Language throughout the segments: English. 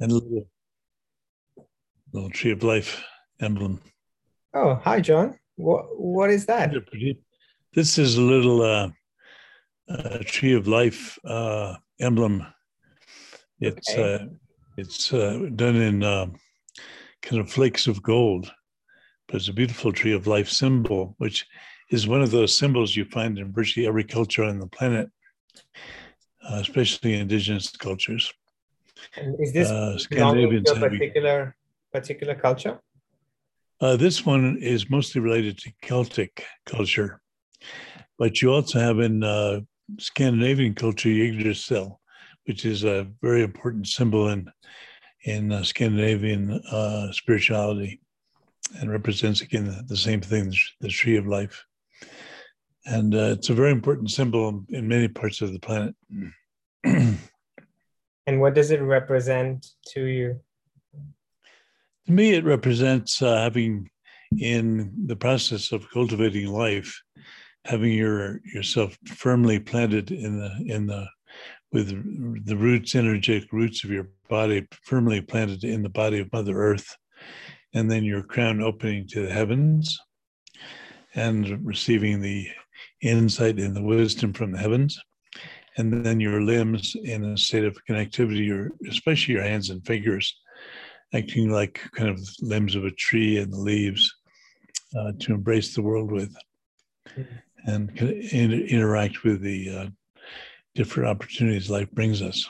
and a little, little tree of life emblem. Oh, hi, John. What what is that? This is a little uh, uh, tree of life uh, emblem. It's okay. uh, it's uh, done in uh, kind of flakes of gold, but it's a beautiful tree of life symbol, which is one of those symbols you find in virtually every culture on the planet, uh, especially indigenous cultures. And is this uh, Scandinavian to a particular particular culture? Uh, this one is mostly related to Celtic culture, but you also have in uh, Scandinavian culture Yggdrasil, which is a very important symbol in in uh, Scandinavian uh, spirituality, and represents again the, the, same thing, the tree of life. And uh, it's a very important symbol in many parts of the planet. and what does it represent to you? To me, it represents uh, having, in the process of cultivating life, having your yourself firmly planted in the in the with the roots, energetic roots of your body firmly planted in the body of Mother Earth, and then your crown opening to the heavens and receiving the insight and the wisdom from the heavens. And then your limbs in a state of connectivity, or especially your hands and fingers, acting like kind of limbs of a tree and the leaves uh, to embrace the world with mm-hmm. and interact with the uh, different opportunities life brings us.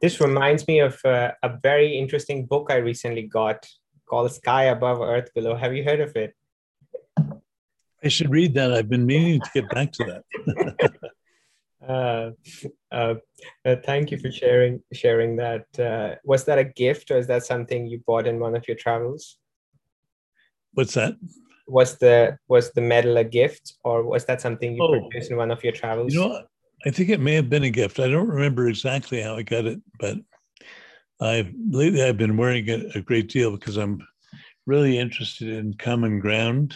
This reminds me of uh, a very interesting book I recently got called Sky Above, Earth Below. Have you heard of it? I should read that. I've been meaning to get back to that. uh, uh, uh, thank you for sharing sharing that. Uh, was that a gift, or is that something you bought in one of your travels? What's that? Was the was the medal a gift, or was that something you oh, purchased in one of your travels? You know, I think it may have been a gift. I don't remember exactly how I got it, but I lately I've been wearing it a great deal because I'm really interested in common ground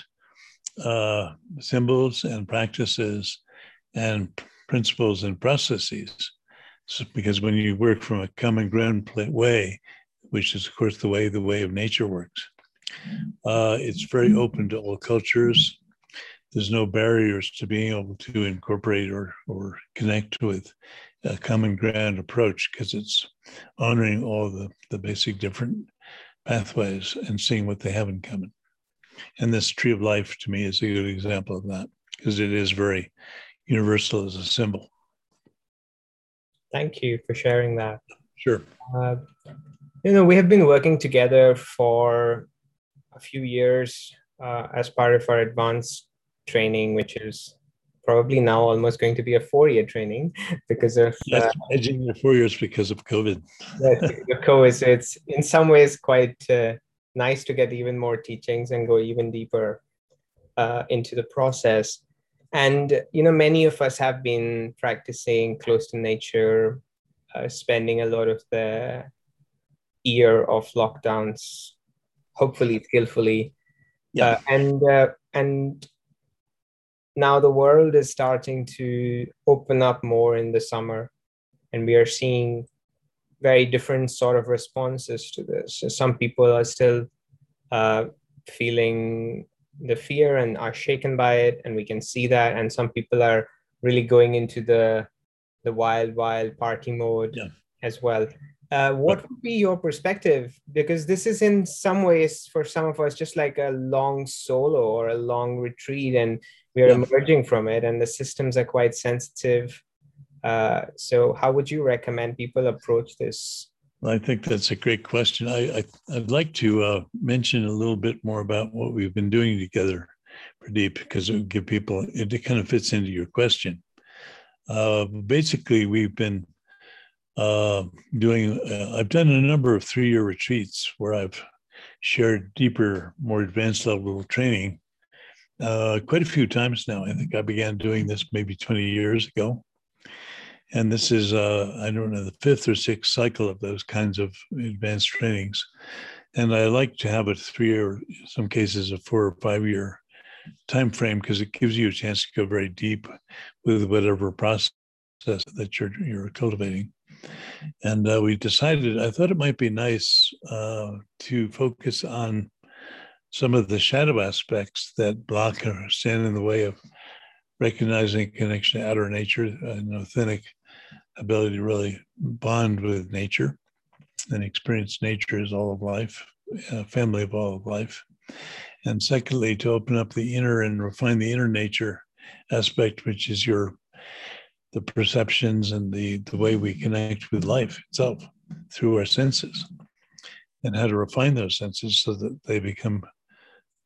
uh, symbols and practices and principles and processes. So, because when you work from a common ground way, which is of course the way the way of nature works, uh, it's very open to all cultures there's no barriers to being able to incorporate or, or connect with a common ground approach because it's honoring all the, the basic different pathways and seeing what they have in common. And this tree of life to me is a good example of that because it is very universal as a symbol. Thank you for sharing that. Sure. Uh, you know, we have been working together for a few years uh, as part of our advanced training, which is probably now almost going to be a four-year training because of yes, uh, four years because of COVID. COVID. So it's in some ways quite uh, nice to get even more teachings and go even deeper uh, into the process. And you know, many of us have been practicing close to nature, uh, spending a lot of the year of lockdowns, hopefully skillfully. Yeah. Uh, and uh, and now the world is starting to open up more in the summer and we are seeing very different sort of responses to this so some people are still uh, feeling the fear and are shaken by it and we can see that and some people are really going into the the wild wild party mode yeah. as well uh, what would be your perspective because this is in some ways for some of us just like a long solo or a long retreat and we are yeah. emerging from it and the systems are quite sensitive uh, so how would you recommend people approach this i think that's a great question I, I would like to uh, mention a little bit more about what we've been doing together Pradeep because it would give people it kind of fits into your question uh, basically we've been uh, doing uh, i've done a number of three-year retreats where i've shared deeper more advanced level training uh, quite a few times now. I think I began doing this maybe 20 years ago. And this is, uh, I don't know, the fifth or sixth cycle of those kinds of advanced trainings. And I like to have a three or some cases a four or five year time frame because it gives you a chance to go very deep with whatever process that you're, you're cultivating. And uh, we decided, I thought it might be nice uh, to focus on some of the shadow aspects that block or stand in the way of recognizing connection to outer nature, an authentic ability to really bond with nature and experience nature as all of life, a family of all of life. And secondly, to open up the inner and refine the inner nature aspect, which is your the perceptions and the, the way we connect with life itself through our senses and how to refine those senses so that they become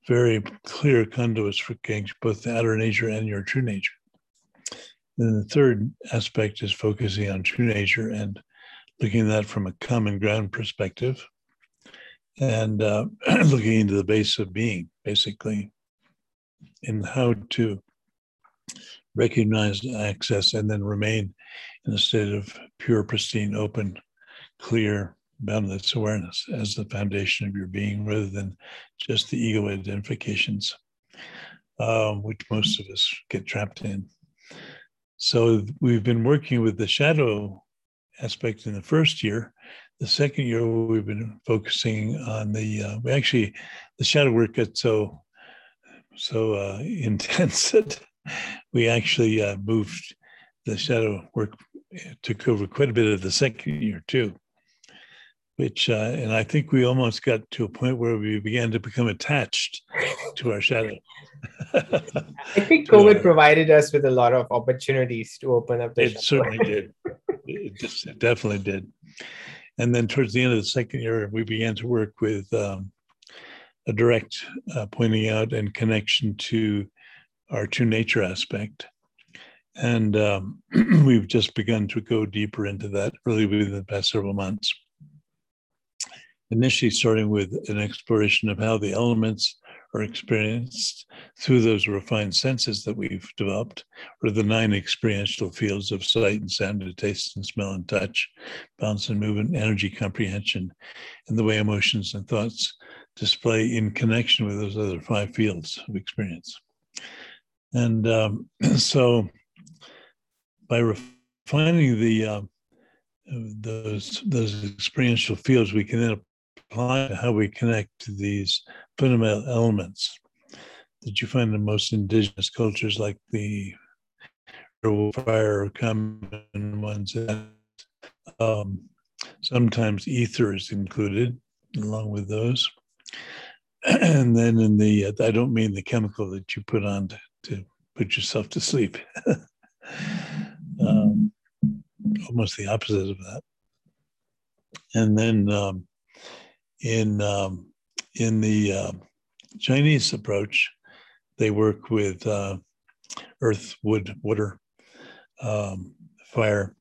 very clear conduits for both the outer nature and your true nature. Then the third aspect is focusing on true nature and looking at that from a common ground perspective and uh, looking into the base of being, basically, and how to recognize, access, and then remain in a state of pure, pristine, open, clear, boundless awareness as the foundation of your being rather than just the ego identifications, um, which most of us get trapped in. So we've been working with the shadow aspect in the first year. The second year, we've been focusing on the, uh, we actually, the shadow work got so, so uh, intense that we actually uh, moved the shadow work took over quite a bit of the second year too which uh, and i think we almost got to a point where we began to become attached to our shadow. I think covid our, provided us with a lot of opportunities to open up the it shadow. certainly did. It, just, it definitely did. And then towards the end of the second year we began to work with um, a direct uh, pointing out and connection to our true nature aspect. And um, we've just begun to go deeper into that really within the past several months initially starting with an exploration of how the elements are experienced through those refined senses that we've developed, or the nine experiential fields of sight and sound and taste and smell and touch, balance and movement, energy comprehension, and the way emotions and thoughts display in connection with those other five fields of experience. And um, so by refining the uh, those those experiential fields, we can then apply how we connect to these fundamental elements that you find in most indigenous cultures, like the fire or common ones. Um, sometimes ether is included along with those. And then in the, I don't mean the chemical that you put on to, to put yourself to sleep. um, almost the opposite of that. And then um, in um, in the uh, Chinese approach, they work with uh, earth, wood, water, um, fire,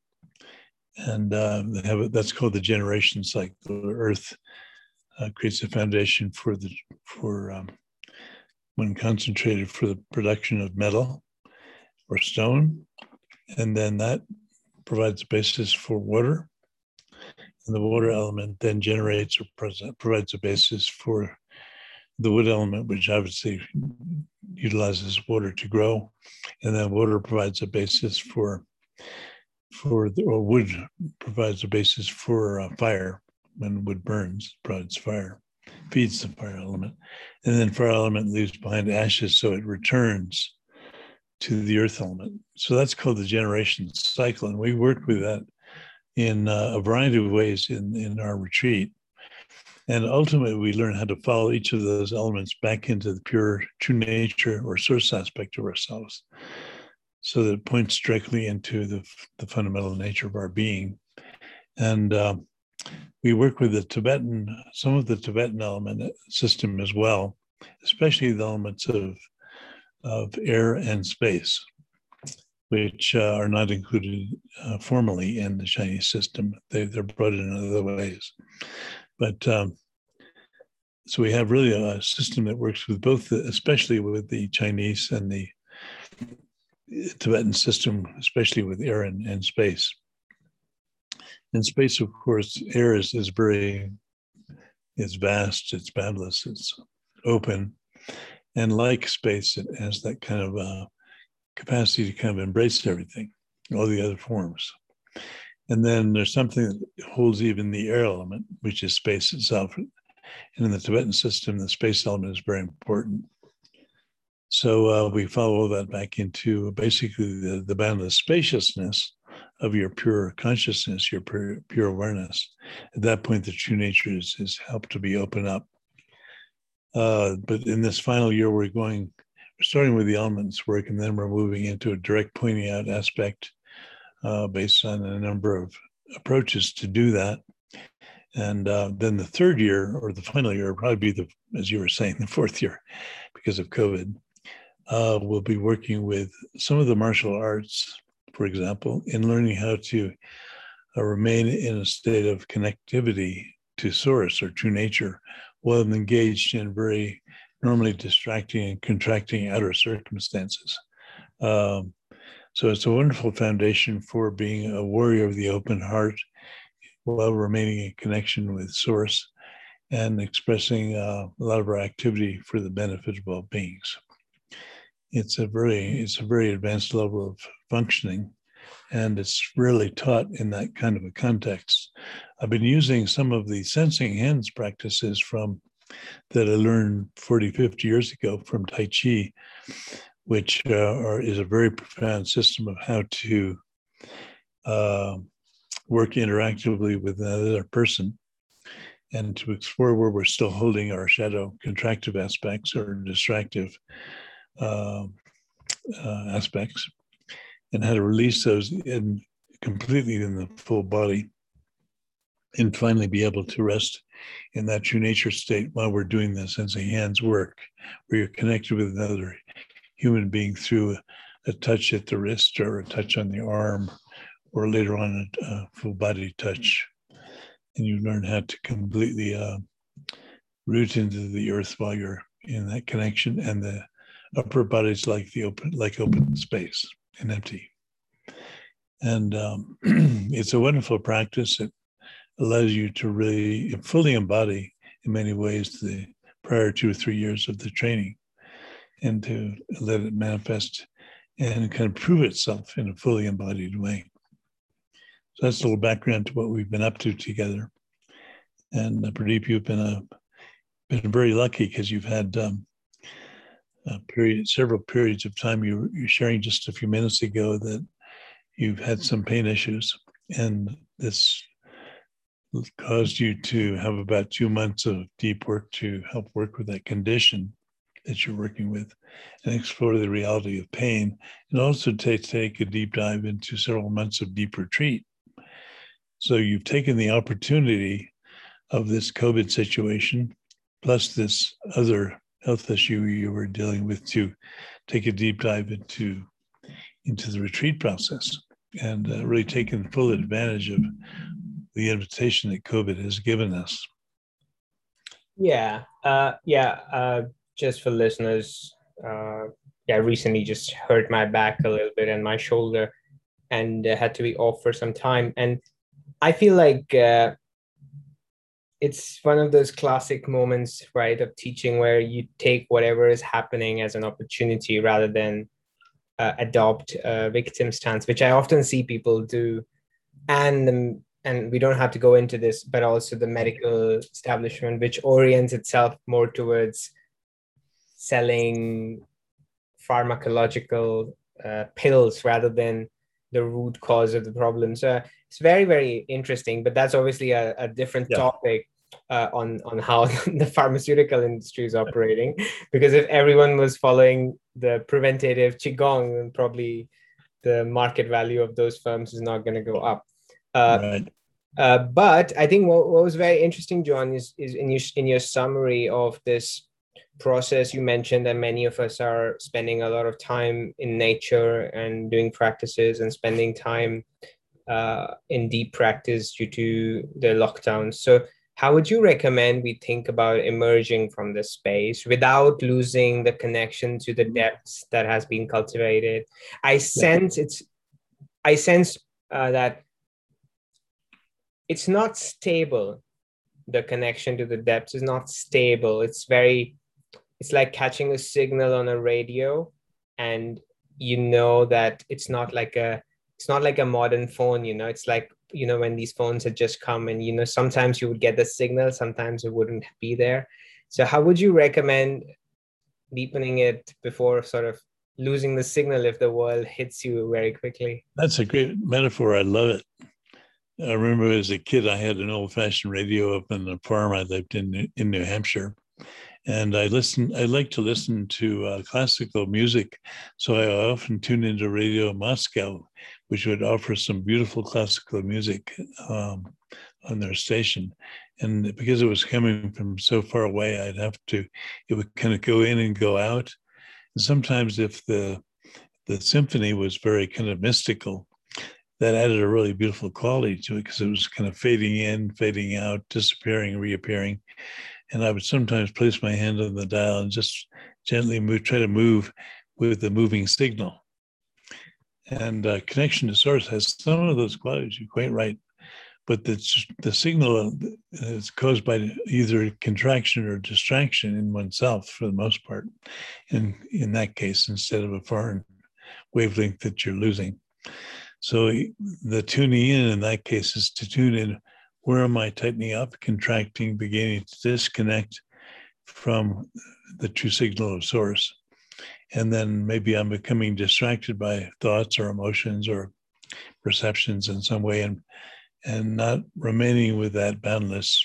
and uh, they have a, that's called the generation cycle. Earth uh, creates a foundation for the for um, when concentrated for the production of metal or stone, and then that provides a basis for water and the water element then generates or provides a basis for the wood element, which obviously utilizes water to grow, and then water provides a basis for for the, or wood provides a basis for fire. When wood burns provides fire feeds the fire element. And then fire element leaves behind ashes so it returns to the earth element. So that's called the generation cycle and we work with that in uh, a variety of ways in, in our retreat. And ultimately, we learn how to follow each of those elements back into the pure true nature or source aspect of ourselves so that it points directly into the, the fundamental nature of our being. And uh, we work with the Tibetan, some of the Tibetan element system as well, especially the elements of, of air and space which uh, are not included uh, formally in the Chinese system. They, they're brought in other ways. But um, so we have really a system that works with both, the, especially with the Chinese and the Tibetan system, especially with air and, and space. In space, of course, air is, is very, it's vast, it's boundless, it's open. And like space, it has that kind of uh, capacity to kind of embrace everything, all the other forms. And then there's something that holds even the air element, which is space itself. And in the Tibetan system, the space element is very important. So uh, we follow that back into basically the, the boundless spaciousness of your pure consciousness, your pure, pure awareness. At that point, the true nature is, is helped to be opened up. Uh, but in this final year, we're going, starting with the elements work, and then we're moving into a direct pointing out aspect uh, based on a number of approaches to do that. And uh, then the third year or the final year probably be the, as you were saying, the fourth year because of COVID. Uh, we'll be working with some of the martial arts, for example, in learning how to uh, remain in a state of connectivity to source or true nature while engaged in very normally distracting and contracting outer circumstances. Um, so it's a wonderful foundation for being a warrior of the open heart while remaining in connection with source and expressing uh, a lot of our activity for the benefit of all beings. It's a very it's a very advanced level of functioning, and it's really taught in that kind of a context. I've been using some of the sensing hands practices from that I learned 40, 50 years ago from Tai Chi, which uh, are, is a very profound system of how to uh, work interactively with another person and to explore where we're still holding our shadow contractive aspects or distractive uh, uh, aspects and how to release those in completely in the full body and finally be able to rest in that true nature state while we're doing this sensing hands work where you're connected with another human being through a, a, touch at the wrist or a touch on the arm, or later on a, a full body touch. And you learn how to completely uh, root into the earth while you're in that connection. And the upper body's like the open, like open space and empty. And um, it's a wonderful practice. It allows you to really fully embody, in many ways, the prior two or three years of the training and to let it manifest and kind of prove itself in a fully embodied way. So that's a little background to what we've been up to together. And uh, Pradeep, you've been a been very lucky because you've had um, a period, several periods of time. You were sharing just a few minutes ago that you've had some pain issues, and this caused you to have about two months of deep work to help work with that condition that you're working with and explore the reality of pain and also to take a deep dive into several months of deep retreat. So you've taken the opportunity of this COVID situation plus this other health issue you were dealing with to take a deep dive into into the retreat process and uh, really taking full advantage of the invitation that COVID has given us. Yeah, uh, yeah. Uh, just for listeners, uh, yeah, I recently just hurt my back a little bit and my shoulder, and uh, had to be off for some time. And I feel like uh, it's one of those classic moments, right, of teaching where you take whatever is happening as an opportunity rather than uh, adopt a victim stance, which I often see people do. And and we don't have to go into this, but also the medical establishment, which orients itself more towards selling pharmacological uh, pills rather than the root cause of the problem. So it's very, very interesting, but that's obviously a, a different yeah. topic uh, on, on how the pharmaceutical industry is operating. Because if everyone was following the preventative Qigong, then probably the market value of those firms is not going to go up. Uh, right. Uh, but I think what, what was very interesting, John, is, is in your in your summary of this process you mentioned that many of us are spending a lot of time in nature and doing practices and spending time uh, in deep practice due to the lockdowns. So how would you recommend we think about emerging from this space without losing the connection to the depths that has been cultivated? I sense it's i sense uh, that it's not stable. The connection to the depths is not stable. It's very it's like catching a signal on a radio and you know that it's not like a it's not like a modern phone you know? It's like you know when these phones had just come and you know sometimes you would get the signal sometimes it wouldn't be there. So how would you recommend deepening it before sort of losing the signal if the world hits you very quickly? That's a great metaphor. I love it i remember as a kid i had an old-fashioned radio up in the farm i lived in in new hampshire and I listen. I like to listen to uh, classical music, so I often tune into Radio Moscow, which would offer some beautiful classical music um, on their station. And because it was coming from so far away, I'd have to. It would kind of go in and go out. And sometimes, if the the symphony was very kind of mystical, that added a really beautiful quality to it because it was kind of fading in, fading out, disappearing, reappearing and I would sometimes place my hand on the dial and just gently move, try to move with the moving signal. And uh, connection to source has some of those qualities. You're quite right, but the the signal is caused by either contraction or distraction in oneself for the most part. In in that case, instead of a foreign wavelength that you're losing. So the tuning in in that case is to tune in where am I tightening up, contracting, beginning to disconnect from the true signal of source? And then maybe I'm becoming distracted by thoughts or emotions or perceptions in some way and and not remaining with that boundless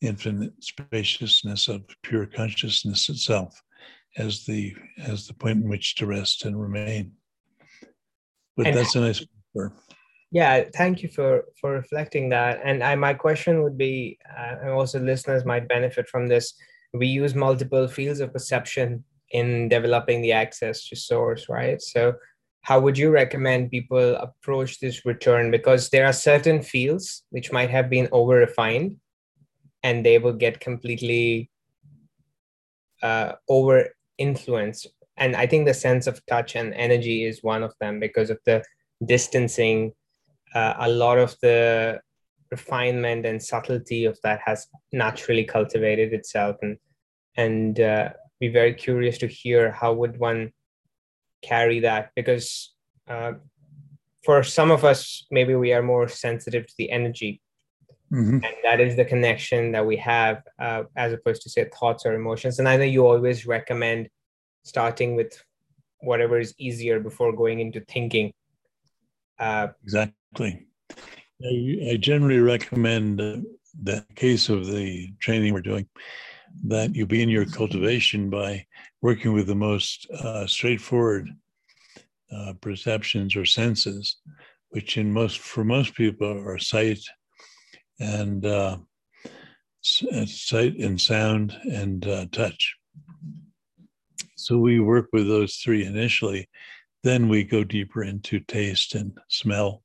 infinite spaciousness of pure consciousness itself as the as the point in which to rest and remain. But and that's a nice word yeah thank you for for reflecting that. And I, my question would be uh, and also listeners might benefit from this. We use multiple fields of perception in developing the access to source right? So how would you recommend people approach this return? Because there are certain fields which might have been over refined and they will get completely uh, over influenced and i think the sense of touch and energy is one of them because of the distancing uh, a lot of the refinement and subtlety of that has naturally cultivated itself. And and uh, be very curious to hear how would one carry that because uh, for some of us maybe we are more sensitive to the energy. Mm-hmm. and that is the connection that we have uh, as opposed to say thoughts or emotions. And i know you always recommend starting with whatever is easier before going into thinking uh, exactly. I, I generally recommend uh, the case of the training we're doing that you be in your cultivation by working with the most uh, straightforward uh, perceptions or senses, which in most for most people are sight and uh, uh sight and sound and uh, touch. So we work with those three initially, then we go deeper into taste and smell,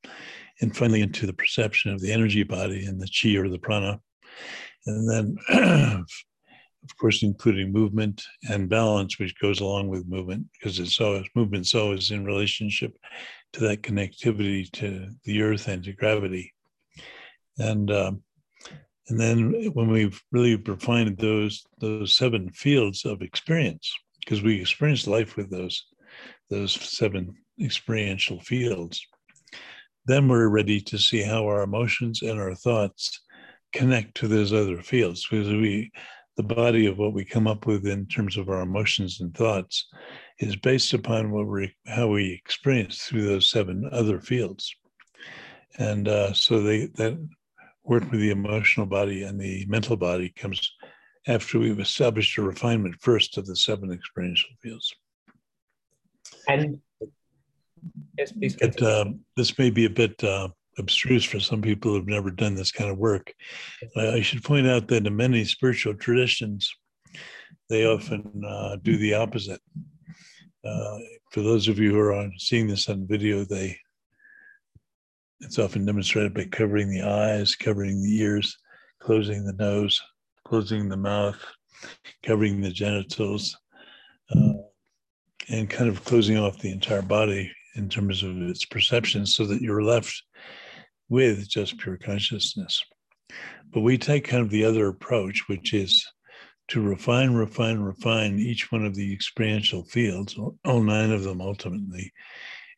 and finally into the perception of the energy body and the chi or the prana. And then, of course, including movement and balance, which goes along with movement, because it's always movement so is in relationship to that connectivity to the earth and to gravity. And um, and then when we've really refined those those seven fields of experience, because we experience life with those those seven experiential fields. Then we're ready to see how our emotions and our thoughts connect to those other fields because we the body of what we come up with in terms of our emotions and thoughts is based upon what we how we experience through those seven other fields and uh, so they that work with the emotional body and the mental body comes after we've established a refinement first of the seven experiential fields and yes, please. It, uh, this may be a bit uh, abstruse for some people who've never done this kind of work. I should point out that in many spiritual traditions, they often uh, do the opposite. Uh, for those of you who are on, seeing this on video, they it's often demonstrated by covering the eyes, covering the ears, closing the nose, closing the mouth, covering the genitals, uh, and kind of closing off the entire body in terms of its perception so that you're left with just pure consciousness. But we take kind of the other approach, which is to refine, refine, refine each one of the experiential fields, all nine of them ultimately,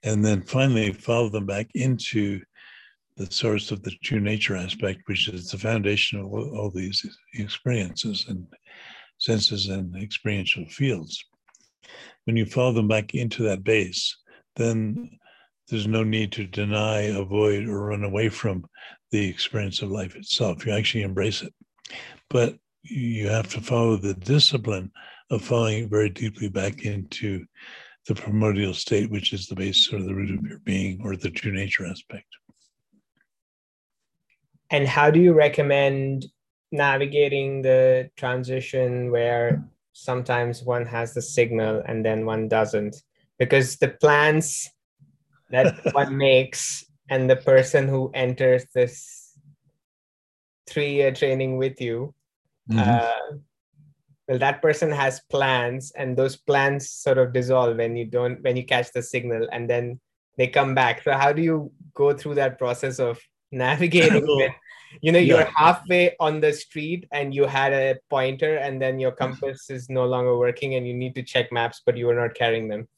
and then finally follow them back into the source of the true nature aspect, which is the foundation of all, these experiences and senses and experiential fields. When you follow them back into that base, then there's no need to deny, avoid, or run away from the experience of life itself. You actually embrace it. But you have to follow the discipline of falling very deeply back into the primordial state, which is the base or the root of your being or the true nature aspect. And how do you recommend navigating the transition where sometimes one has the signal and then one doesn't? Because the plans that one makes and the person who enters this three year training with you mm-hmm. uh, well that person has plans and those plans sort of dissolve when you don't when you catch the signal and then they come back so how do you go through that process of navigating with you know you're yeah. halfway on the street and you had a pointer and then your compass is no longer working and you need to check maps but you are not carrying them.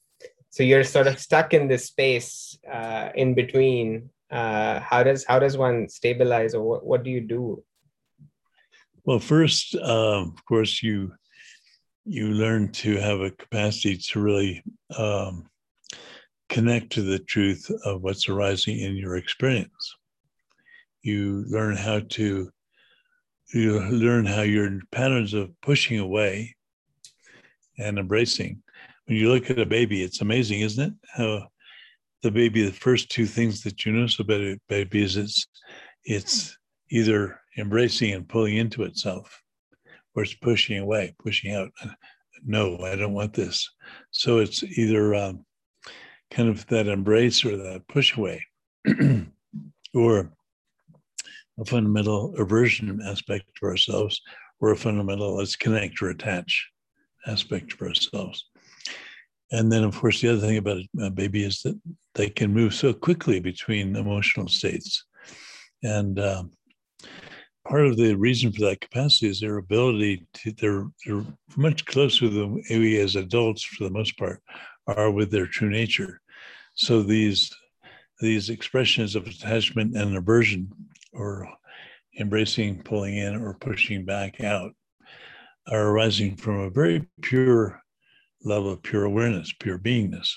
So you're sort of stuck in this space uh, in between. Uh, how does how does one stabilize or what, what do you do? Well first uh, of course you you learn to have a capacity to really um, connect to the truth of what's arising in your experience you learn how to you learn how your patterns of pushing away and embracing when you look at a baby it's amazing isn't it how the baby, the first two things that you notice about a baby is it's it's either embracing and pulling into itself, or it's pushing away, pushing out. No, I don't want this. So it's either um, kind of that embrace or that push away, or a fundamental aversion aspect to ourselves, or a fundamental let's connect or attach aspect to ourselves. And then, of course, the other thing about a baby is that they can move so quickly between emotional states. And um, part of the reason for that capacity is their ability to, they're, they're much closer than we as adults, for the most part, are with their true nature. So these, these expressions of attachment and aversion, or embracing, pulling in, or pushing back out, are arising from a very pure level of pure awareness, pure beingness.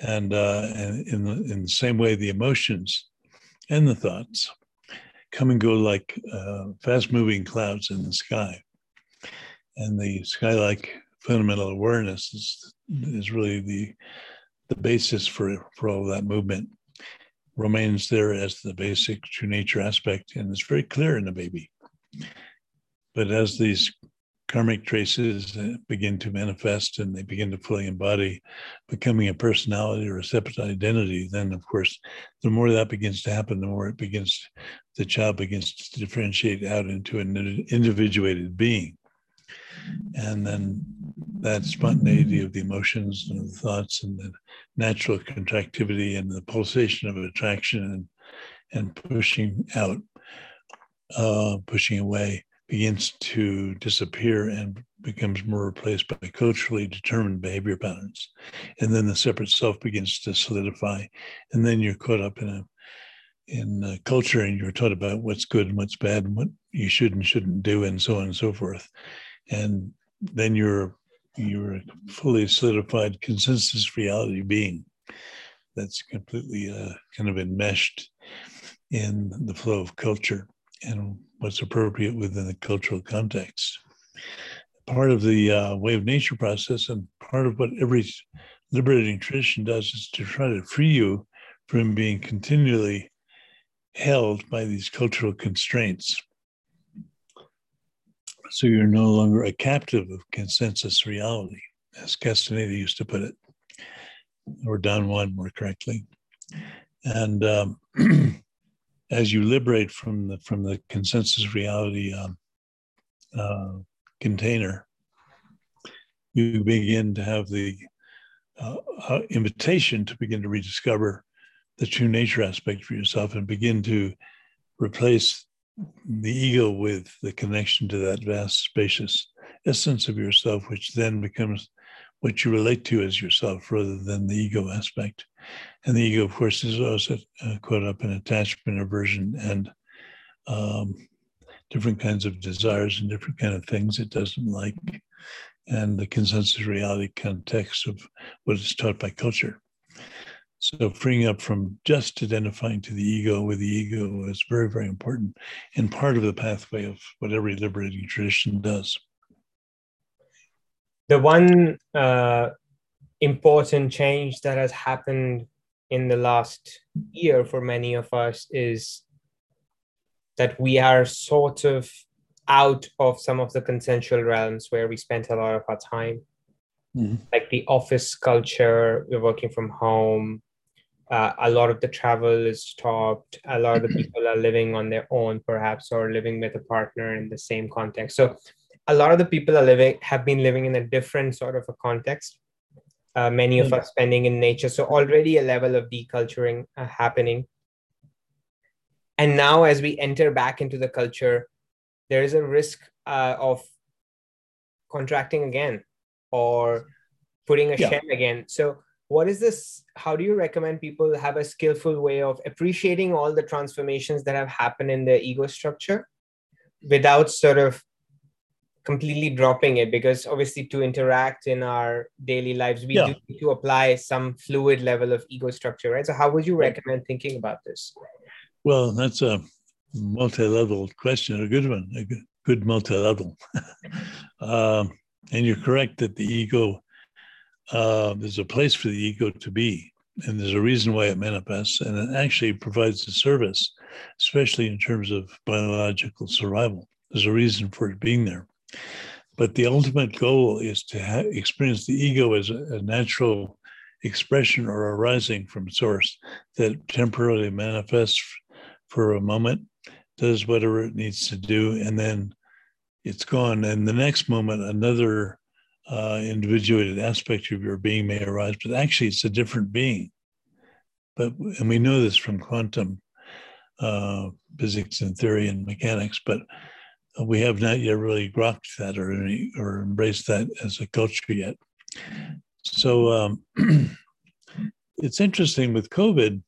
And, uh, and in, the, in the same way, the emotions and the thoughts come and go like uh, fast moving clouds in the sky. And the sky like fundamental awareness is, is really the, the basis for, for all that movement remains there as the basic true nature aspect and it's very clear in the baby but as these karmic traces uh, begin to manifest and they begin to fully embody becoming a personality or a separate identity, then of course, the more that begins to happen, the more it begins, the child begins to differentiate out into an individuated being. And then that spontaneity of the emotions and the thoughts and the natural contractivity and the pulsation of attraction and, and pushing out, uh, pushing away begins to disappear and becomes more replaced by culturally determined behavior patterns. And then the separate self begins to solidify. And then you're caught up in a in a culture and you're taught about what's good and what's bad and what you should and shouldn't do and so on and so forth. And then you're you're a fully solidified consensus reality being that's completely uh, kind of enmeshed in the flow of culture and what's appropriate within the cultural context. Part of the uh, way of nature process and part of what every liberating tradition does is to try to free you from being continually held by these cultural constraints. So you're no longer a captive of consensus reality, as Castaneda used to put it, or Don Juan more correctly. And um, as you liberate from the from the consensus reality um, uh, container, you begin to have the uh, uh, invitation to begin to rediscover the true nature aspect for yourself and begin to replace the ego with the connection to that vast, spacious essence of yourself, which then becomes what you relate to as yourself rather than the ego aspect. And the ego, of course, is also uh, caught up in attachment, aversion, and um, different kinds of desires and different kind of things it doesn't like, and the consensus reality context of what is taught by culture. So freeing up from just identifying to the ego with the ego is very, very important and part of the pathway of what every liberating tradition does. The one uh, important change that has happened in the last year for many of us is that we are sort of out of some of the consensual realms where we spent a lot of our time. Mm-hmm. Like the office culture, we're working from home, uh, a lot of the travel is stopped. A lot of the people are living on their own perhaps or living with a partner in the same context. So a lot of the people are living have been living in a different sort of a context. Uh, many of mm-hmm. us spending in nature. So already a level of deculturing uh, happening. And now as we enter back into the culture there is a risk uh, of contracting again or putting a yeah. again. So what is this how do you recommend people have a skillful way of appreciating all the transformations that have happened in their ego structure without sort of completely dropping it? Because obviously to interact in our daily lives we yeah. do need to apply some fluid level of ego structure right? So how would you recommend thinking about this? Well that's a multi-level question a good one a good, good multi-level. Um, and you're correct that the ego uh, there's a place for the ego to be, and there's a reason why it manifests, and it actually provides a service, especially in terms of biological survival. There's a reason for it being there. But the ultimate goal is to ha- experience the ego as a, a natural expression or arising from source that temporarily manifests for a moment, does whatever it needs to do, and then it's gone. And the next moment, another uh, individuated aspect of your being may arise, but actually it's a different being. But and we know this from quantum uh, physics and theory and mechanics, but we have not yet really grokked that or any, or embraced that as a culture yet. So um, it's interesting with COVID.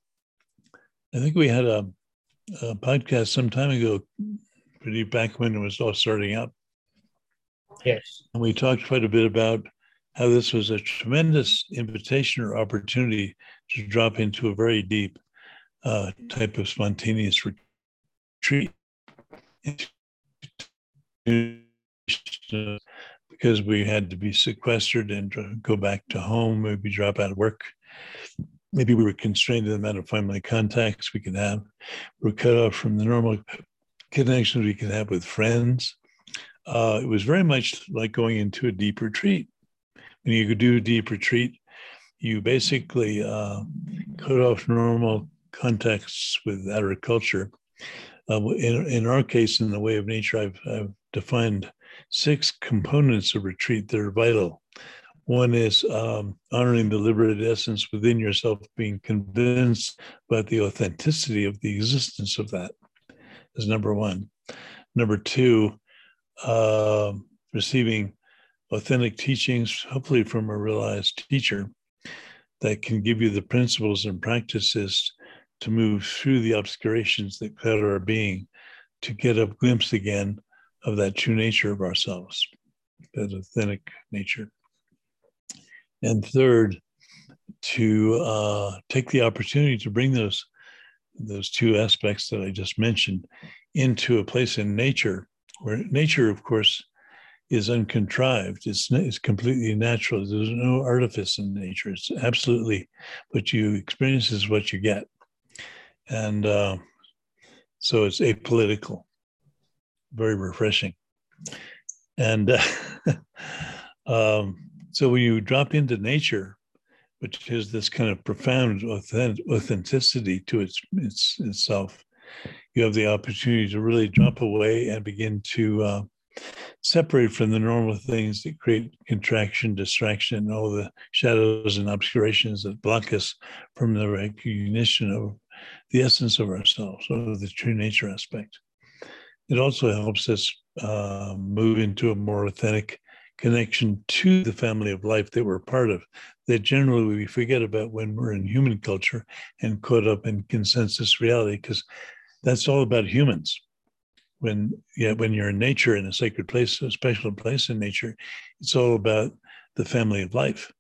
I think we had a, a podcast some time ago, pretty back when it was all starting up, Yes. And we talked quite a bit about how this was a tremendous invitation or opportunity to drop into a very deep uh, type of spontaneous retreat. Because we had to be sequestered and go back to home, maybe drop out of work. Maybe we were constrained to the amount of family contacts we could have. We we're cut off from the normal connections we could have with friends uh, it was very much like going into a deep retreat. When you could do a deep retreat, you basically uh, cut off normal contacts with outer culture. Uh, in, in our case, in the way of nature, I've, I've defined six components of retreat that are vital. One is um, honoring the liberated essence within yourself, being convinced about the authenticity of the existence of that is number one. Number two, uh, receiving authentic teachings, hopefully from a realized teacher that can give you the principles and practices to move through the obscurations that cloud our being to get a glimpse again of that true nature of ourselves, that authentic nature. And third, to uh, take the opportunity to bring those those two aspects that I just mentioned into a place in nature where nature, of course, is uncontrived. It's, it's completely natural. There's no artifice in nature. It's absolutely what you experience is what you get. And uh, so it's apolitical, very refreshing. And uh, um, so when you drop into nature, which has this kind of profound authenticity to its, its itself, you have the opportunity to really drop away and begin to uh, separate from the normal things that create contraction, distraction, and all the shadows and obscurations that block us from the recognition of the essence of ourselves, or the true nature aspect. It also helps us uh, move into a more authentic connection to the family of life that we're part of that generally we forget about when we're in human culture and caught up in consensus reality because that's all about humans. When yeah when you're in nature in a sacred place a special place in nature it's all about the family of life.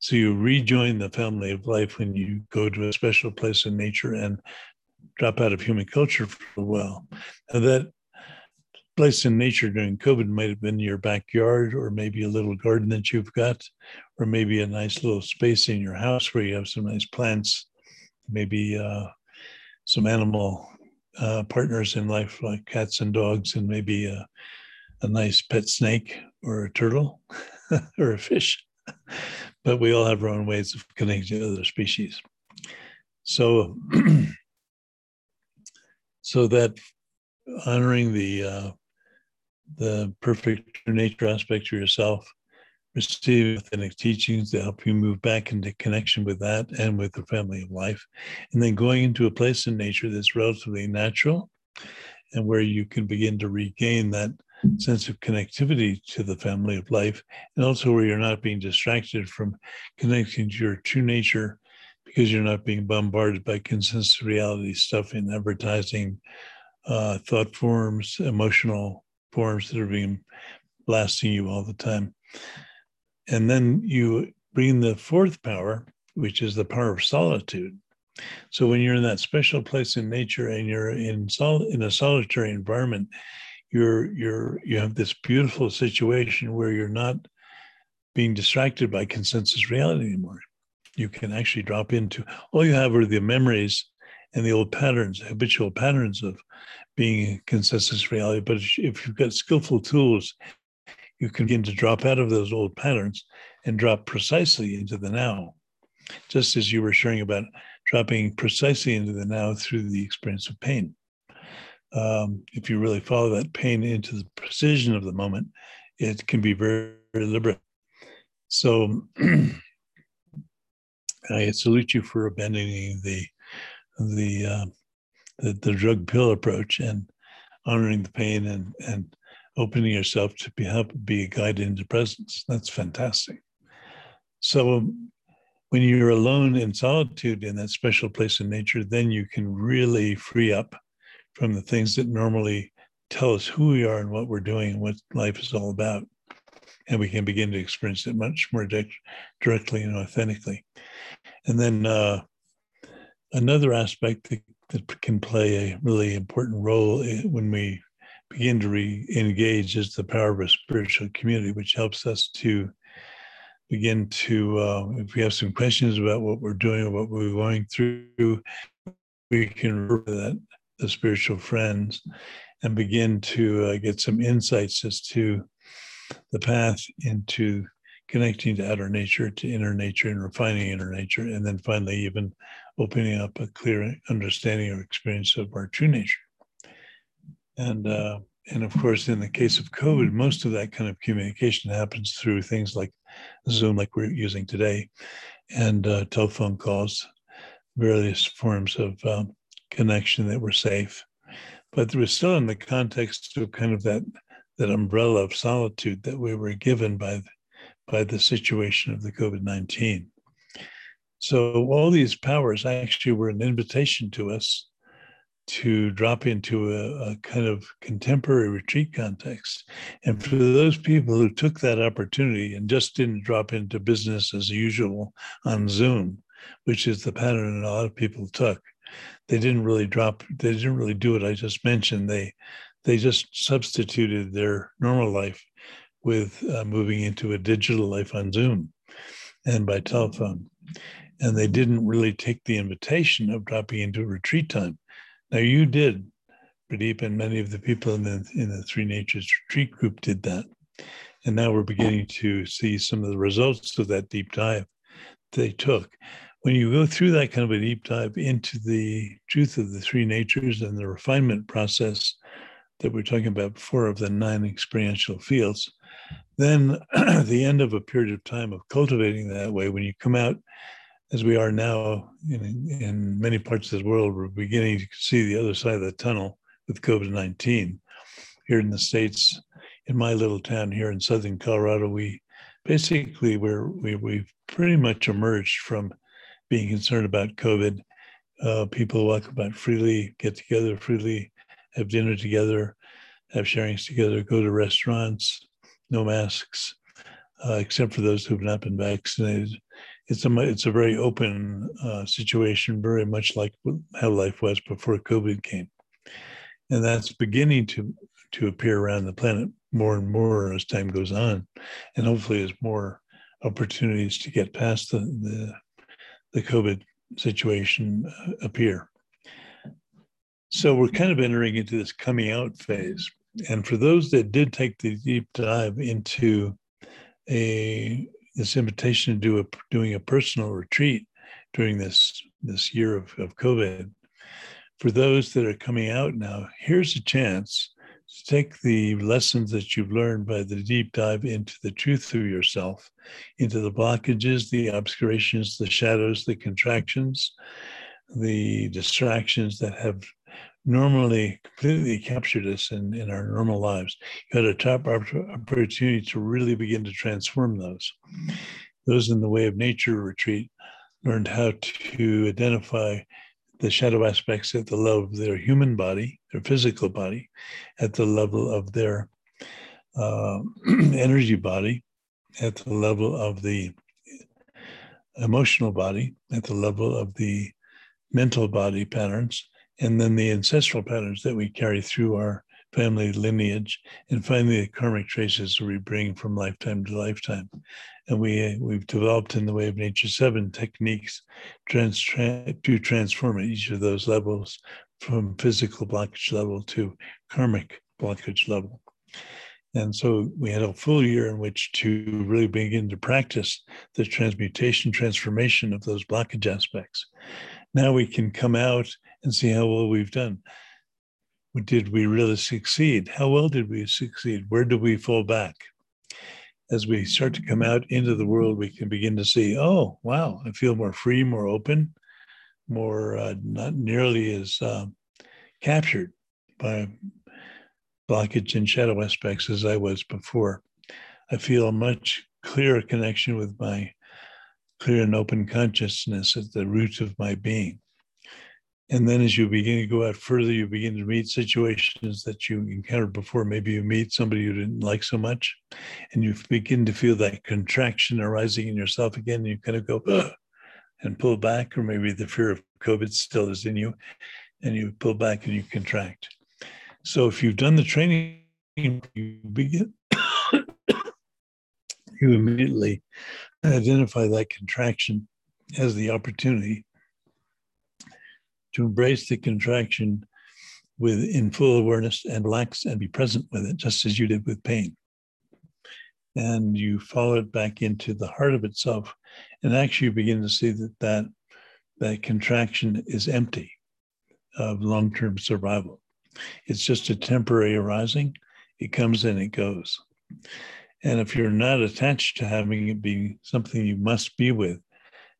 So you rejoin the family of life when you go to a special place in nature and drop out of human culture for a while. And that place in nature during COVID might have been your backyard or maybe a little garden that you've got, or maybe a nice little space in your house where you have some nice plants, maybe uh, some animal uh, partners in life like cats and dogs, and maybe a, a nice pet snake or a turtle or a fish. but we all have our own ways of connecting to other species. So, so that honoring the uh, the perfect nature aspect of yourself, receive authentic teachings to help you move back into connection with that and with the family of life. And then going into a place in nature that's relatively natural and where you can begin to regain that sense of connectivity to the family of life, and also where you're not being distracted from connecting to your true nature because you're not being bombarded by consensus reality stuff in advertising, uh, thought forms, emotional forms that are being blasting you all the time. And then you bring the fourth power, which is the power of solitude. So when you're in that special place in nature and you're in sol- in a solitary environment, you're you're you have this beautiful situation where you're not being distracted by consensus reality anymore. You can actually drop into all you have are the memories and the old patterns, habitual patterns of being consensus reality. But if you've got skillful tools, you can begin to drop out of those old patterns and drop precisely into the now. Just as you were sharing about dropping precisely into the now through the experience of pain. Um, if you really follow that pain into the precision of the moment, it can be very, very liberating. So I salute you for abandoning the the uh, the, the drug pill approach and honoring the pain and and opening yourself to be help be a guide into presence. That's fantastic. So when you're alone in solitude in that special place in nature, then you can really free up from the things that normally tell us who we are and what we're doing and what life is all about. And we can begin to experience it much more directly and authentically. And then uh, another aspect that that can play a really important role when we begin to re-engage is the power of a spiritual community, which helps us to begin to, uh, if we have some questions about what we're doing or what we're going through, we can refer that the spiritual friends and begin to uh, get some insights as to the path into connecting to outer nature, to inner nature, and refining inner nature, and then finally even opening up a clear understanding or experience of our true nature. And uh, and of course, in the case of COVID, most of that kind of communication happens through things like Zoom, like we're using today, and uh, telephone calls, various forms of um, connection that were safe. But there was still in the context of kind of that that umbrella of solitude that we were given by by the situation of the COVID nineteen. So all these powers actually were an invitation to us to drop into a, a, kind of contemporary retreat context. And for those people who took that opportunity and just didn't drop into business as usual on Zoom, which is the pattern a lot of people took, they didn't really drop, they didn't really do what I just mentioned. They they just substituted their normal life with uh, moving into a digital life on Zoom and by telephone and they didn't really take the invitation of dropping into retreat time. Now you did, Pradeep, and many of the people in the in the Three Natures retreat group did that, and now we're beginning to see some of the results of that deep dive they took. When you go through that kind of a deep dive into the truth of the three natures and the refinement process that we're talking about before of the nine experiential fields, then at the end of a period of time of cultivating that way, when you come out as we are now in, in many parts of the world, we're beginning to see the other side of the tunnel with COVID 19. Here in the States, in my little town here in southern Colorado, we basically we we've pretty much emerged from being concerned about COVID. Uh, people walk about freely, get together freely, have dinner together, have sharings together, go to restaurants, no masks, uh, except for those who have not been vaccinated. It's a it's a very open uh, situation, very much like how life was before COVID came, and that's beginning to to appear around the planet more and more as time goes on, and hopefully as more opportunities to get past the the, the COVID situation uh, appear. So we're kind of entering into this coming out phase. And for those that did take the deep dive into a this invitation to do a doing a personal retreat during this this year of, of COVID, for those that are coming out now, here's a chance to take the lessons that you've learned by the deep dive into the truth of yourself, into the blockages, the obscurations, the shadows, the contractions, the distractions that have normally completely captured us in, in our normal lives. You had a top opportunity to really begin to transform those. Those in the Way of Nature retreat learned how to identify the shadow aspects at the level of their human body, their physical body, at the level of their uh, energy body, at the level of the emotional body, at the level of the mental body patterns, and then the ancestral patterns that we carry through our family lineage, and finally the karmic traces we bring from lifetime to lifetime. And we we've developed in the way of nature seven techniques trans, to transform at each of those levels from physical blockage level to karmic blockage level. And so we had a full year in which to really begin to practice the transmutation, transformation of those blockage aspects. Now we can come out and see how well we've done. Did we really succeed? How well did we succeed? Where do we fall back? As we start to come out into the world, we can begin to see, oh, wow, I feel more free, more open, more uh, not nearly as uh, captured by blockage and shadow aspects as I was before. I feel a much clearer connection with my clear and open consciousness at the root of my being. And then as you begin to go out further, you begin to meet situations that you encountered before. Maybe you meet somebody you didn't like so much, and you begin to feel that contraction arising in yourself again. And you kind of go Ugh, and pull back, or maybe the fear of COVID still is in you, and you pull back and you contract. So if you've done the training, you begin, you immediately identify that contraction as the opportunity to embrace the contraction with in full awareness and relax and be present with it, just as you did with pain. And you follow it back into the heart of itself, and actually you begin to see that that, that contraction is empty of long-term survival. It's just a temporary arising. It comes and it goes. And if you're not attached to having it be something you must be with,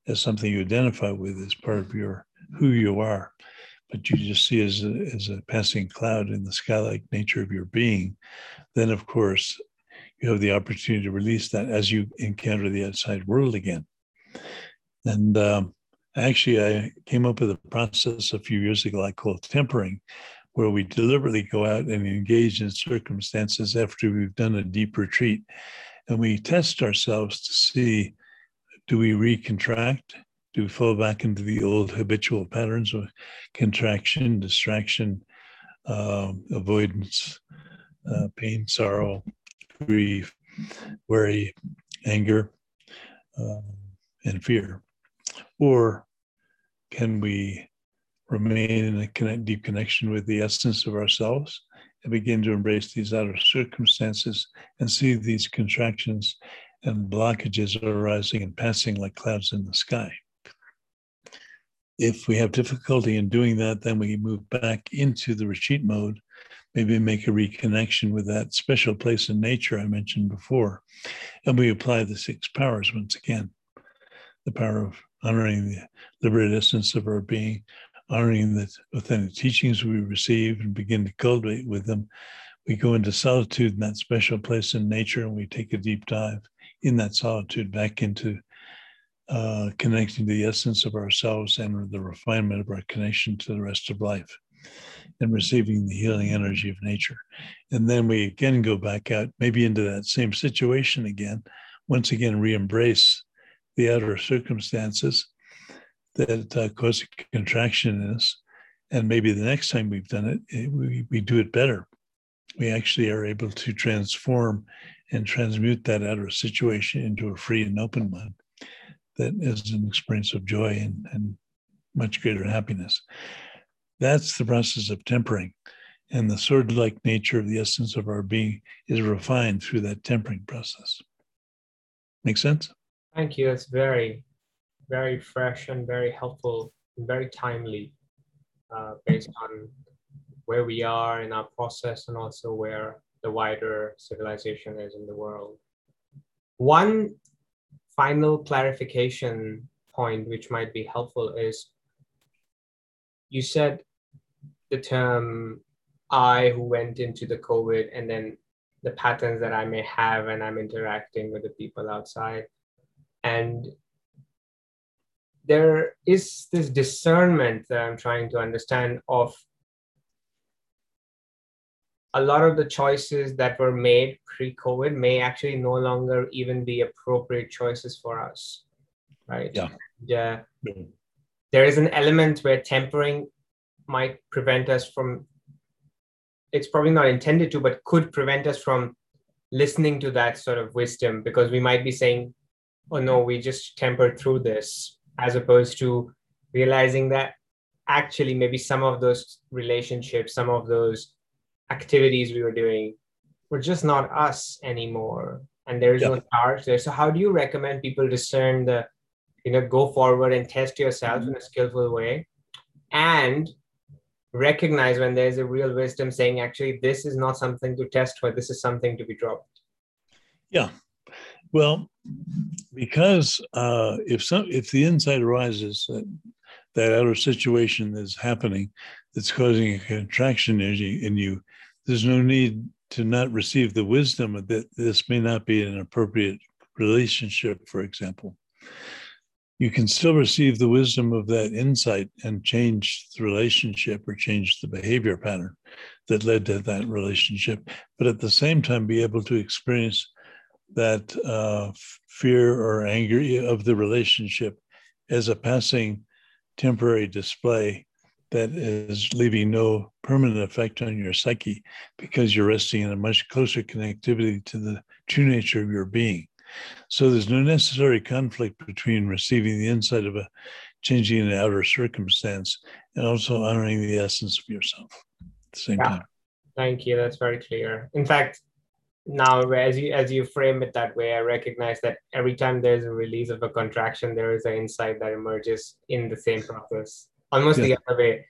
as something you identify with as part of your who you are, but you just see as a, as a passing cloud in the sky like nature of your being, then of course you have the opportunity to release that as you encounter the outside world again. And um, actually, I came up with a process a few years ago I call tempering, where we deliberately go out and engage in circumstances after we've done a deep retreat. And we test ourselves to see do we recontract? Do we fall back into the old habitual patterns of contraction, distraction, uh, avoidance, uh, pain, sorrow, grief, worry, anger, uh, and fear? Or can we remain in a connect, deep connection with the essence of ourselves and begin to embrace these outer circumstances and see these contractions and blockages arising and passing like clouds in the sky. If we have difficulty in doing that, then we move back into the retreat mode, maybe make a reconnection with that special place in nature I mentioned before. And we apply the six powers once again the power of honoring the liberated essence of our being, honoring the authentic teachings we receive and begin to cultivate with them we go into solitude in that special place in nature and we take a deep dive in that solitude back into uh, connecting to the essence of ourselves and the refinement of our connection to the rest of life and receiving the healing energy of nature. And then we again go back out, maybe into that same situation again, once again re embrace the outer circumstances that uh, cause a contraction in us. And maybe the next time we've done it, it we, we do it better. We actually are able to transform and transmute that outer situation into a free and open one that is an experience of joy and, and much greater happiness. That's the process of tempering. And the sword like nature of the essence of our being is refined through that tempering process. Make sense? Thank you. It's very, very fresh and very helpful and very timely uh, based on where we are in our process and also where the wider civilization is in the world. One final clarification point, which might be helpful, is you said the term I who went into the COVID and then the patterns that I may have when I'm interacting with the people outside. And there is this discernment that I'm trying to understand of a lot of the choices that were made pre-COVID may actually no longer even be appropriate choices for us, right? Yeah. Yeah. Mm-hmm. There is an element where tempering might prevent us from. It's probably not intended to, but could prevent us from listening to that sort of wisdom because we might be saying, "Oh no, we just tempered through this," as opposed to realizing that actually maybe some of those relationships, some of those activities we were doing were just not us anymore. And there's no charge there. So how do you recommend people discern the you know go forward and test yourself mm-hmm. in a skillful way? And recognize when there's a real wisdom saying actually this is not something to test for. This is something to be dropped. Yeah. Well because uh, if some if the insight arises that that outer situation is happening that's causing a contraction energy in you, there's no need to not receive the wisdom that this may not be an appropriate relationship, for example. You can still receive the wisdom of that insight and change the relationship or change the behavior pattern that led to that relationship, but at the same time be able to experience that uh, fear or anger of the relationship as a passing temporary display that is leaving no permanent effect on your psyche because you're resting in a much closer connectivity to the true nature of your being. So there's no necessary conflict between receiving the insight of a changing an outer circumstance and also honoring the essence of yourself at the same yeah. time. Thank you. That's very clear. In fact, now as you as you frame it that way, I recognize that every time there's a release of a contraction, there is an insight that emerges in the same process almost yeah. the other way.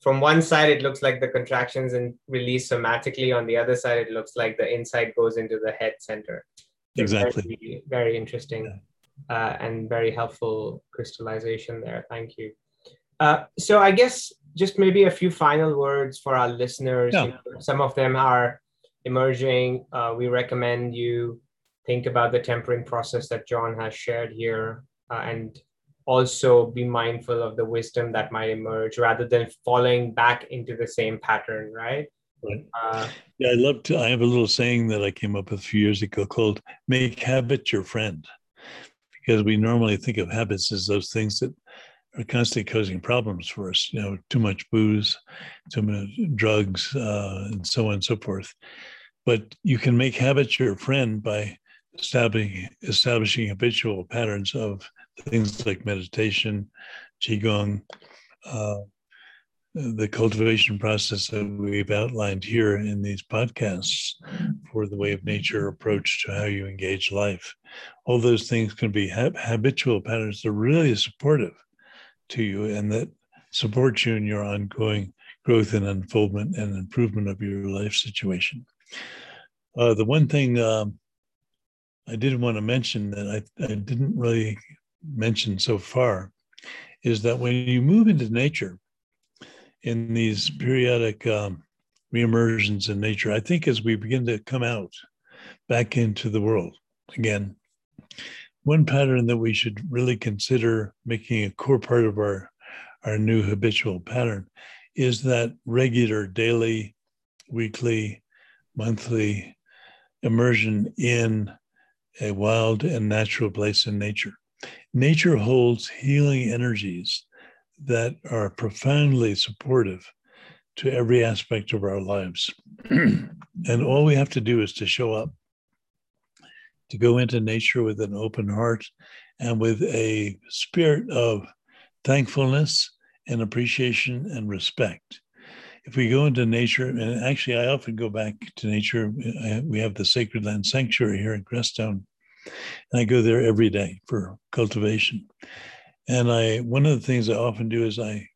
From one side, it looks like the contractions and release somatically. On the other side, it looks like the insight goes into the head center. Exactly. Very, very interesting yeah. uh, and very helpful crystallization there. Thank you. Uh, so I guess just maybe a few final words for our listeners. Yeah. You know, some of them are emerging. Uh, we recommend you think about the tempering process that John has shared here uh, and also be mindful of the wisdom that might emerge rather than falling back into the same pattern, right? Right. Uh, yeah, I love to. I have a little saying that I came up with a few years ago called "Make habit your friend," because we normally think of habits as those things that are constantly causing problems for us. You know, too much booze, too many drugs, uh, and so on and so forth. But you can make habits your friend by establishing establishing habitual patterns of things like meditation, qigong, uh, the cultivation process that we've outlined here in these podcasts for the way of nature approach to how you engage life. All those things can be ha- habitual patterns that are really supportive to you and that support you in your ongoing growth and unfoldment and improvement of your life situation. Uh, the one thing um, I did want to mention that I, I didn't really mention so far is that when you move into nature in these periodic um, reemergence in nature. I think as we begin to come out back into the world again, one pattern that we should really consider making a core part of our, our new habitual pattern is that regular daily, weekly, monthly immersion in a wild and natural place in nature. Nature holds healing energies that are profoundly supportive to every aspect of our lives. and all we have to do is to show up, to go into nature with an open heart and with a spirit of thankfulness and appreciation and respect. If we go into nature, and actually, I often go back to nature. We have the Sacred Land Sanctuary here in Crestone, and I go there every day for cultivation. And I, one of the things I often do is I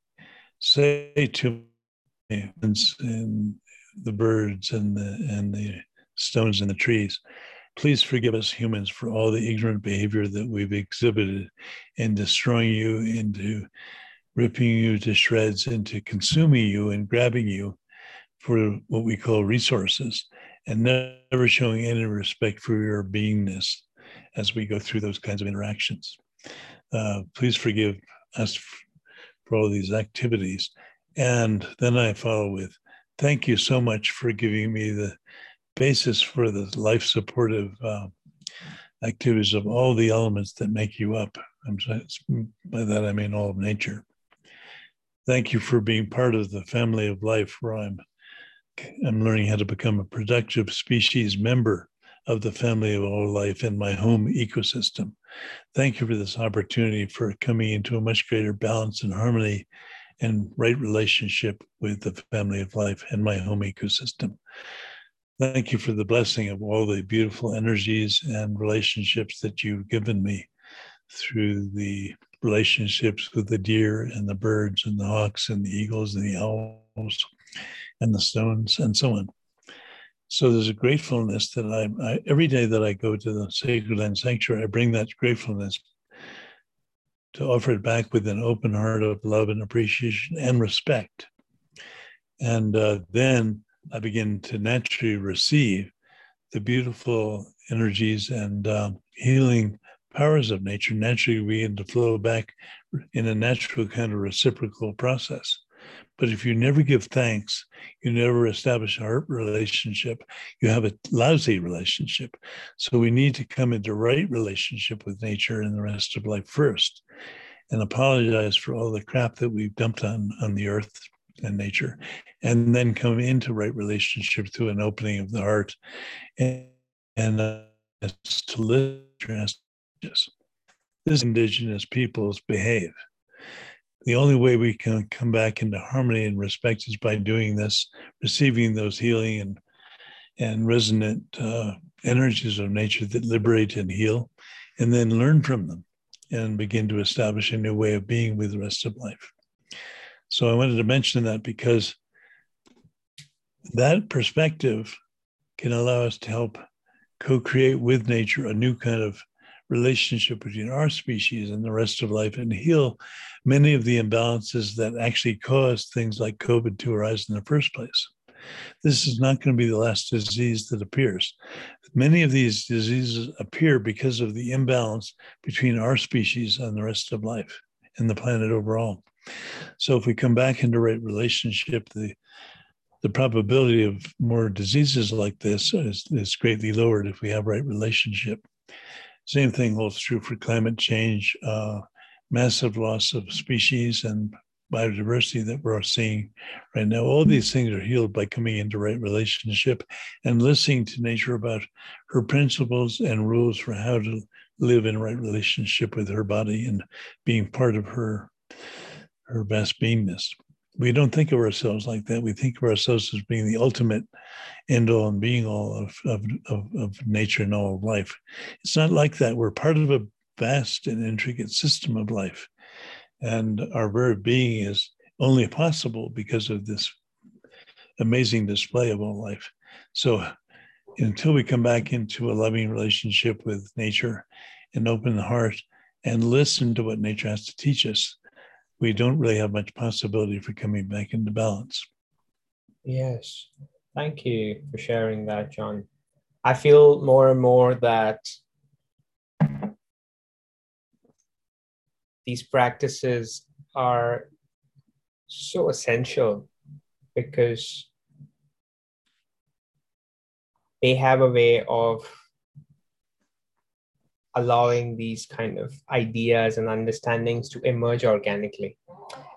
say to and the birds and the and the stones and the trees. Please forgive us humans for all the ignorant behavior that we've exhibited in destroying you, into ripping you to shreds, into consuming you and grabbing you for what we call resources, and never showing any respect for your beingness as we go through those kinds of interactions. Uh, please forgive us for all these activities and then I follow with, thank you so much for giving me the basis for the life supportive uh, activities of all the elements that make you up. I'm, by that I mean all of nature. Thank you for being part of the family of life where I'm I'm learning how to become a productive species member of the family of all life in my home ecosystem. Thank you for this opportunity for coming into a much greater balance and harmony and right relationship with the family of life and my home ecosystem. Thank you for the blessing of all the beautiful energies and relationships that you've given me through the relationships with the deer and the birds and the hawks and the eagles and the owls and the stones and so on. So there's a gratefulness that I, I every day that I go to the Sacred Land Sanctuary, I bring that gratefulness to offer it back with an open heart of love and appreciation and respect. And uh, then I begin to naturally receive the beautiful energies and um, healing powers of nature naturally we begin to flow back in a natural kind of reciprocal process. But if you never give thanks, you never establish a heart relationship, you have a lousy relationship. So we need to come into right relationship with nature and the rest of life first and apologize for all the crap that we've dumped on, on the earth and nature, and then come into right relationship through an opening of the heart and, and uh, to live this indigenous peoples behave the only way we can come back into harmony and respect is by doing this, receiving those healing and and resonant uh, energies of nature that liberate and heal, and then learn from them and begin to establish a new way of being with the rest of life. So I wanted to mention that because that perspective can allow us to help co-create with nature a new kind of relationship between our species and the rest of life and heal many of the imbalances that actually caused things like COVID to arise in the first place. This is not going to be the last disease that appears. Many of these diseases appear because of the imbalance between our species and the rest of life and the planet overall. So if we come back into right relationship, the the probability of more diseases like this is, is greatly lowered if we have right relationship. Same thing holds true for climate change, uh, massive loss of species and biodiversity that we're seeing right now. All these things are healed by coming into right relationship and listening to nature about her principles and rules for how to live in right relationship with her body and being part of her her best beingness we don't think of ourselves like that. We think of ourselves as being the ultimate end all and being all of, of, of, of, nature and all of life. It's not like that. We're part of a vast and intricate system of life. And our very being is only possible because of this amazing display of all life. So until we come back into a loving relationship with nature and open the heart and listen to what nature has to teach us, we don't really have much possibility for coming back into balance. Yes. Thank you for sharing that, John. I feel more and more that these practices are so essential because they have a way of allowing these kind of ideas and understandings to emerge organically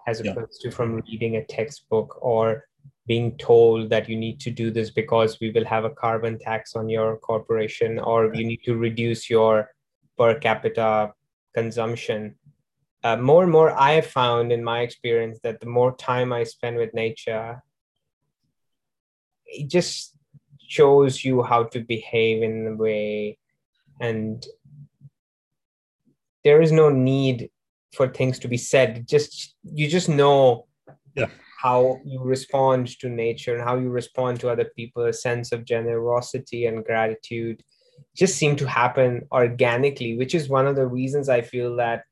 as opposed yeah. to from reading a textbook or being told that you need to do this because we will have a carbon tax on your corporation or you need to reduce your per capita consumption uh, more and more i have found in my experience that the more time i spend with nature it just shows you how to behave in a way and there is no need for things to be said. Just you just know yeah. how you respond to nature and how you respond to other people a sense of generosity and gratitude just seem to happen organically which is one of the reasons i feel that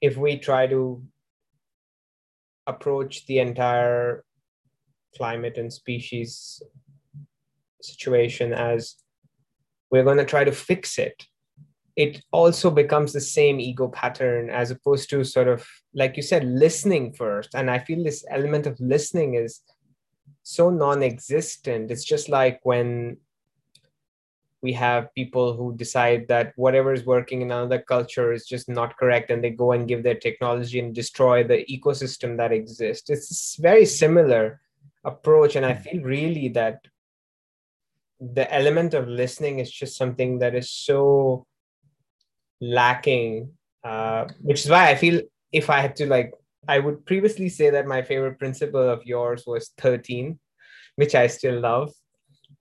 if we try to approach the entire climate and species situation as we're going to try to fix it it also becomes the same ego pattern as opposed to sort of like you said listening first. And i feel this element of listening is so non-existent. It's just like when we have people who decide that whatever is working in another culture is just not correct and they go and give their technology and destroy the ecosystem that exists. It's very similar approach. And i hmm. feel really that the element of listening is just something that is so lacking uh, which is why i feel if i had to like i would previously say that my favorite principle of yours was 13 which i still love.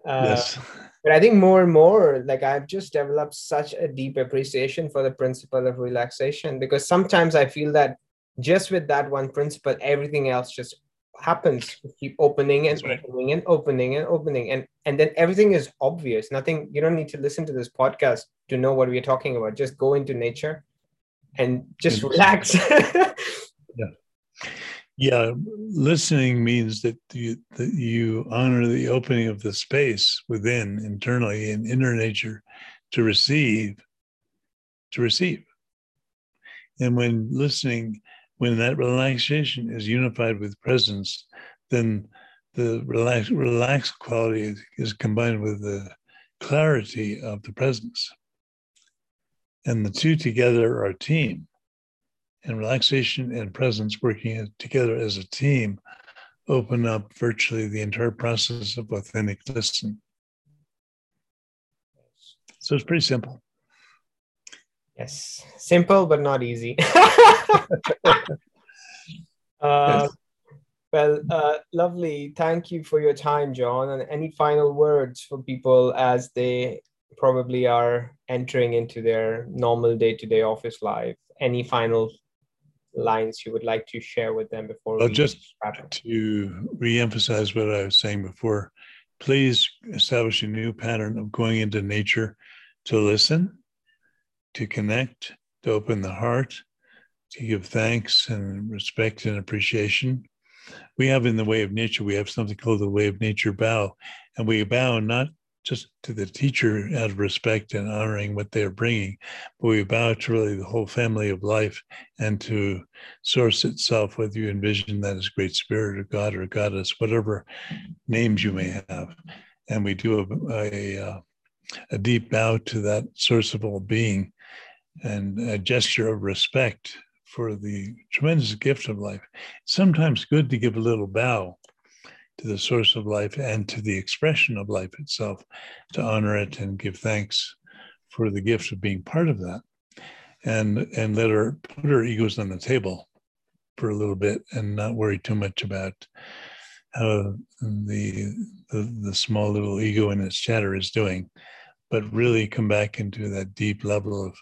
Uh, yes. but i think more and more like i've just developed such a deep appreciation for the principle of relaxation because sometimes i feel that just with that one principle everything else just happens keep opening and right. opening and opening and opening and and then everything is obvious. Nothing you don't need to listen to this podcast to know what we're talking about. Just go into nature and just relax. Yeah. Yeah, listening means that you that you honor the opening of the space within internally in inner nature to receive, to receive. And when listening, when that relaxation is unified with presence, then the relax, relaxed quality is, is combined with the clarity of the presence. And the two together are a team and relaxation and presence working together as a team open up virtually the entire process of authentic listening. So it's pretty simple. Yes, simple but not easy. uh, yes. Well, uh, lovely. Thank you for your time, John. And any final words for people as they probably are entering into their normal day to day office life? Any final lines you would like to share with them before well, just to re-emphasize what I was saying before, please establish a new pattern of going into nature to listen, to connect, to open the heart, to give thanks and respect and appreciation. We have in the way of nature, we have something called the way of nature bow. And we bow not just to the teacher out of respect and honoring what they're bringing, but we bow to really the whole family of life and to source itself, whether you envision that as great spirit or God or goddess, whatever names you may have. And we do a, a, uh, a deep bow to that source of all being and a gesture of respect for the tremendous gift of life. It's sometimes good to give a little bow to the source of life and to the expression of life itself, to honor it and give thanks for the gift of being part of that. And and let her put her egos on the table for a little bit and not worry too much about how the, the, the small little ego in its chatter is doing, but really come back into that deep level of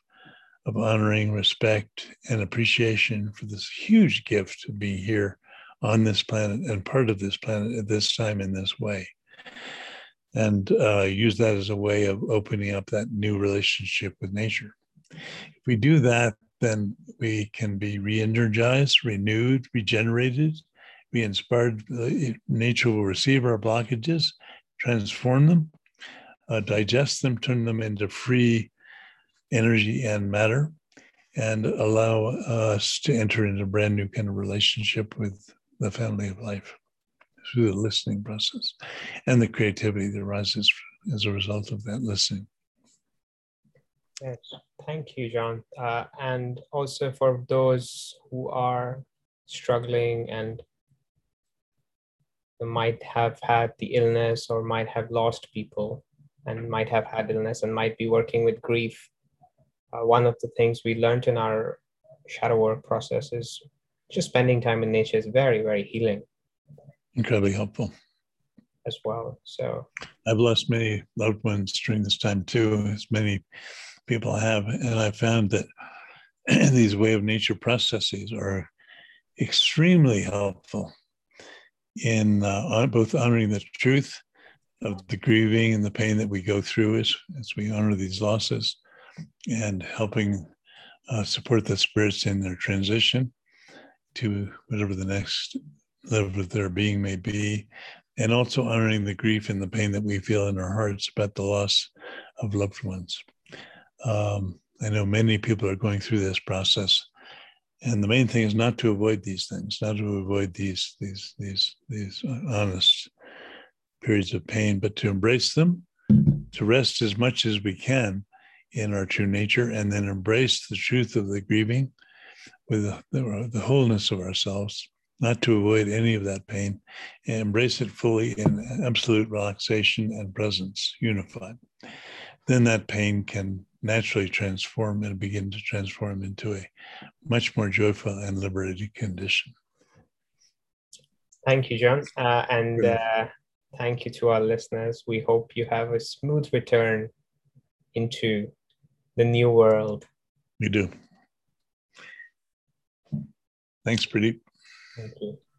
of honoring, respect, and appreciation for this huge gift of being here on this planet and part of this planet at this time in this way. And uh, use that as a way of opening up that new relationship with nature. If we do that, then we can be re energized, renewed, regenerated, be inspired. Nature will receive our blockages, transform them, uh, digest them, turn them into free energy and matter, and allow us to enter into a brand new kind of relationship with the family of life through the listening process and the creativity that arises as a result of that listening. Yes, thank you, John. Uh, and also for those who are struggling and might have had the illness or might have lost people and might have had illness and might be working with grief. Uh, one of the things we learned in our shadow work process is just spending time in nature is very, very healing. Incredibly helpful. As well. So I've lost many loved ones during this time too, as many people have. And I found that these way of nature processes are extremely helpful in uh, both honoring the truth of the grieving and the pain that we go through as, as we honor these losses and helping uh, support the spirits in their transition to whatever the next level of their being may be, and also honoring the grief and the pain that we feel in our hearts about the loss of loved ones. Um, I know many people are going through this process, and the main thing is not to avoid these things, not to avoid these these these these honest periods of pain, but to embrace them, to rest as much as we can in our true nature, and then embrace the truth of the grieving with the, the, wholeness of ourselves, not to avoid any of that pain, and embrace it fully in absolute relaxation and presence, unified. Then that pain can naturally transform and begin to transform into a much more joyful and liberated condition. Thank you, John. Uh, and uh, thank you to our listeners. We hope you have a smooth return into the new world. We do. Thanks, Pradeep. Thank you.